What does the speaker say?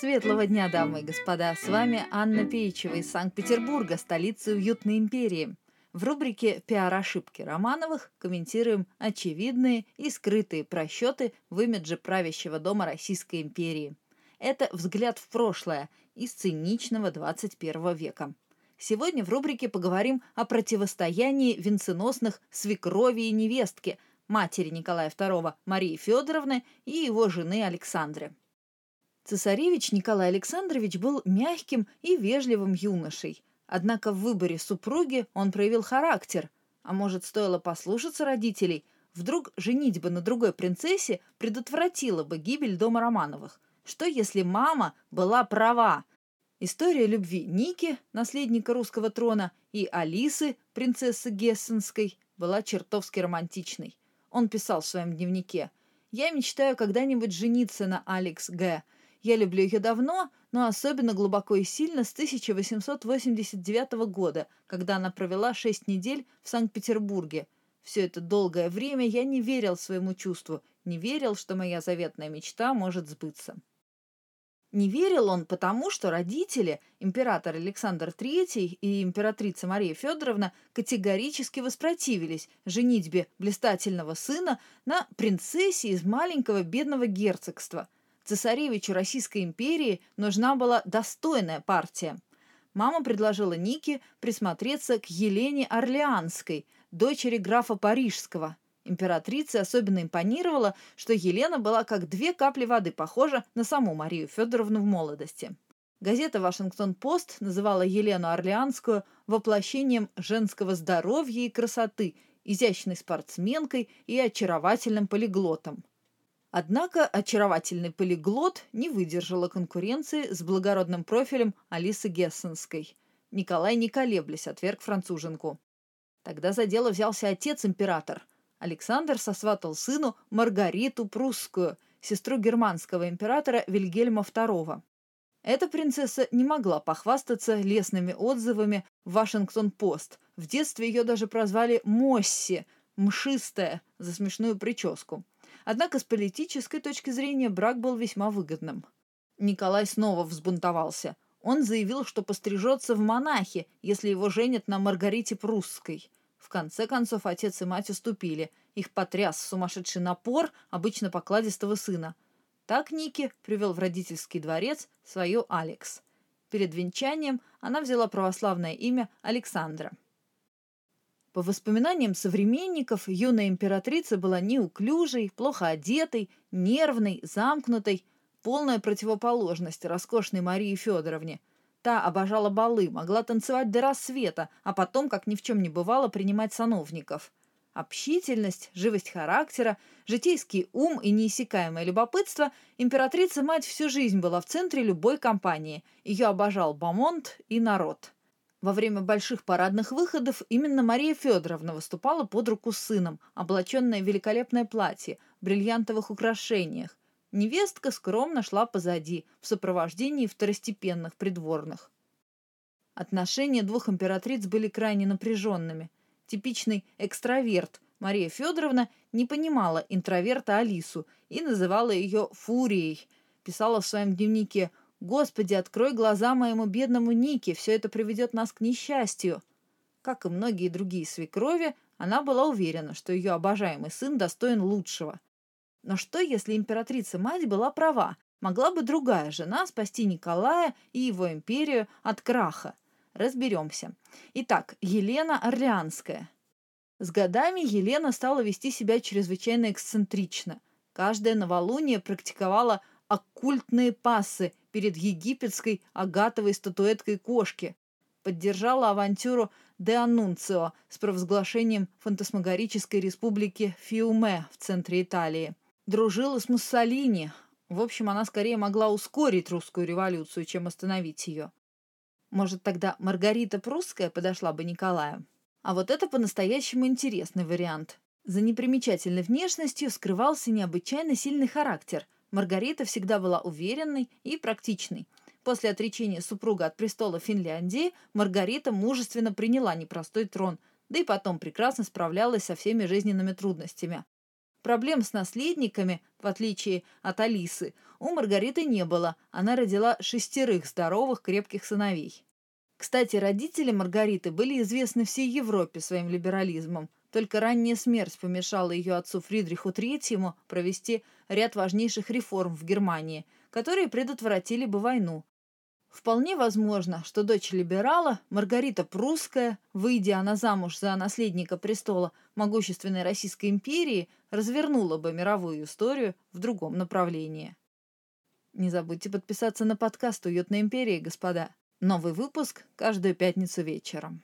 Светлого дня, дамы и господа! С вами Анна Пеичева из Санкт-Петербурга, столицы уютной империи. В рубрике «Пиар-ошибки Романовых» комментируем очевидные и скрытые просчеты в имидже правящего дома Российской империи. Это взгляд в прошлое из циничного 21 века. Сегодня в рубрике поговорим о противостоянии венценосных свекрови и невестки, матери Николая II Марии Федоровны и его жены Александры. Цесаревич Николай Александрович был мягким и вежливым юношей, однако в выборе супруги он проявил характер, а может, стоило послушаться родителей, вдруг женитьба на другой принцессе предотвратила бы гибель дома Романовых. Что если мама была права, История любви Ники, наследника русского трона, и Алисы, принцессы Гессенской, была чертовски романтичной. Он писал в своем дневнике «Я мечтаю когда-нибудь жениться на Алекс Г. Я люблю ее давно, но особенно глубоко и сильно с 1889 года, когда она провела шесть недель в Санкт-Петербурге. Все это долгое время я не верил своему чувству, не верил, что моя заветная мечта может сбыться». Не верил он потому, что родители, император Александр III и императрица Мария Федоровна, категорически воспротивились женитьбе блистательного сына на принцессе из маленького бедного герцогства. Цесаревичу Российской империи нужна была достойная партия. Мама предложила Нике присмотреться к Елене Орлеанской, дочери графа Парижского – Императрице особенно импонировало, что Елена была как две капли воды похожа на саму Марию Федоровну в молодости. Газета «Вашингтон-Пост» называла Елену Орлеанскую воплощением женского здоровья и красоты, изящной спортсменкой и очаровательным полиглотом. Однако очаровательный полиглот не выдержала конкуренции с благородным профилем Алисы Гессенской. Николай, не колеблясь, отверг француженку. Тогда за дело взялся отец-император – Александр сосватал сыну Маргариту Прусскую, сестру германского императора Вильгельма II. Эта принцесса не могла похвастаться лестными отзывами в Вашингтон-Пост. В детстве ее даже прозвали Мосси, мшистая, за смешную прическу. Однако с политической точки зрения брак был весьма выгодным. Николай снова взбунтовался. Он заявил, что пострижется в монахи, если его женят на Маргарите Прусской – в конце концов отец и мать уступили. Их потряс сумасшедший напор обычно покладистого сына. Так Ники привел в родительский дворец свою Алекс. Перед венчанием она взяла православное имя Александра. По воспоминаниям современников, юная императрица была неуклюжей, плохо одетой, нервной, замкнутой, полная противоположность роскошной Марии Федоровне – Та обожала балы, могла танцевать до рассвета, а потом, как ни в чем не бывало, принимать сановников. Общительность, живость характера, житейский ум и неиссякаемое любопытство императрица-мать всю жизнь была в центре любой компании. Ее обожал Бамонт и народ. Во время больших парадных выходов именно Мария Федоровна выступала под руку с сыном, облаченная в великолепное платье, в бриллиантовых украшениях, Невестка скромно шла позади, в сопровождении второстепенных придворных. Отношения двух императриц были крайне напряженными. Типичный экстраверт Мария Федоровна не понимала интроверта Алису и называла ее «фурией». Писала в своем дневнике «Господи, открой глаза моему бедному Нике, все это приведет нас к несчастью». Как и многие другие свекрови, она была уверена, что ее обожаемый сын достоин лучшего. Но что, если императрица-мать была права? Могла бы другая жена спасти Николая и его империю от краха? Разберемся. Итак, Елена Орлеанская. С годами Елена стала вести себя чрезвычайно эксцентрично. Каждая новолуние практиковала оккультные пассы перед египетской агатовой статуэткой кошки. Поддержала авантюру Де Аннунцио с провозглашением фантасмагорической республики Фиуме в центре Италии дружила с Муссолини. В общем, она скорее могла ускорить русскую революцию, чем остановить ее. Может, тогда Маргарита Прусская подошла бы Николаю? А вот это по-настоящему интересный вариант. За непримечательной внешностью скрывался необычайно сильный характер. Маргарита всегда была уверенной и практичной. После отречения супруга от престола Финляндии Маргарита мужественно приняла непростой трон, да и потом прекрасно справлялась со всеми жизненными трудностями. Проблем с наследниками, в отличие от Алисы, у Маргариты не было. Она родила шестерых здоровых, крепких сыновей. Кстати, родители Маргариты были известны всей Европе своим либерализмом. Только ранняя смерть помешала ее отцу Фридриху III провести ряд важнейших реформ в Германии, которые предотвратили бы войну. Вполне возможно, что дочь либерала, Маргарита Прусская, выйдя она замуж за наследника престола могущественной Российской империи, развернула бы мировую историю в другом направлении. Не забудьте подписаться на подкаст «Уютная империя», господа. Новый выпуск каждую пятницу вечером.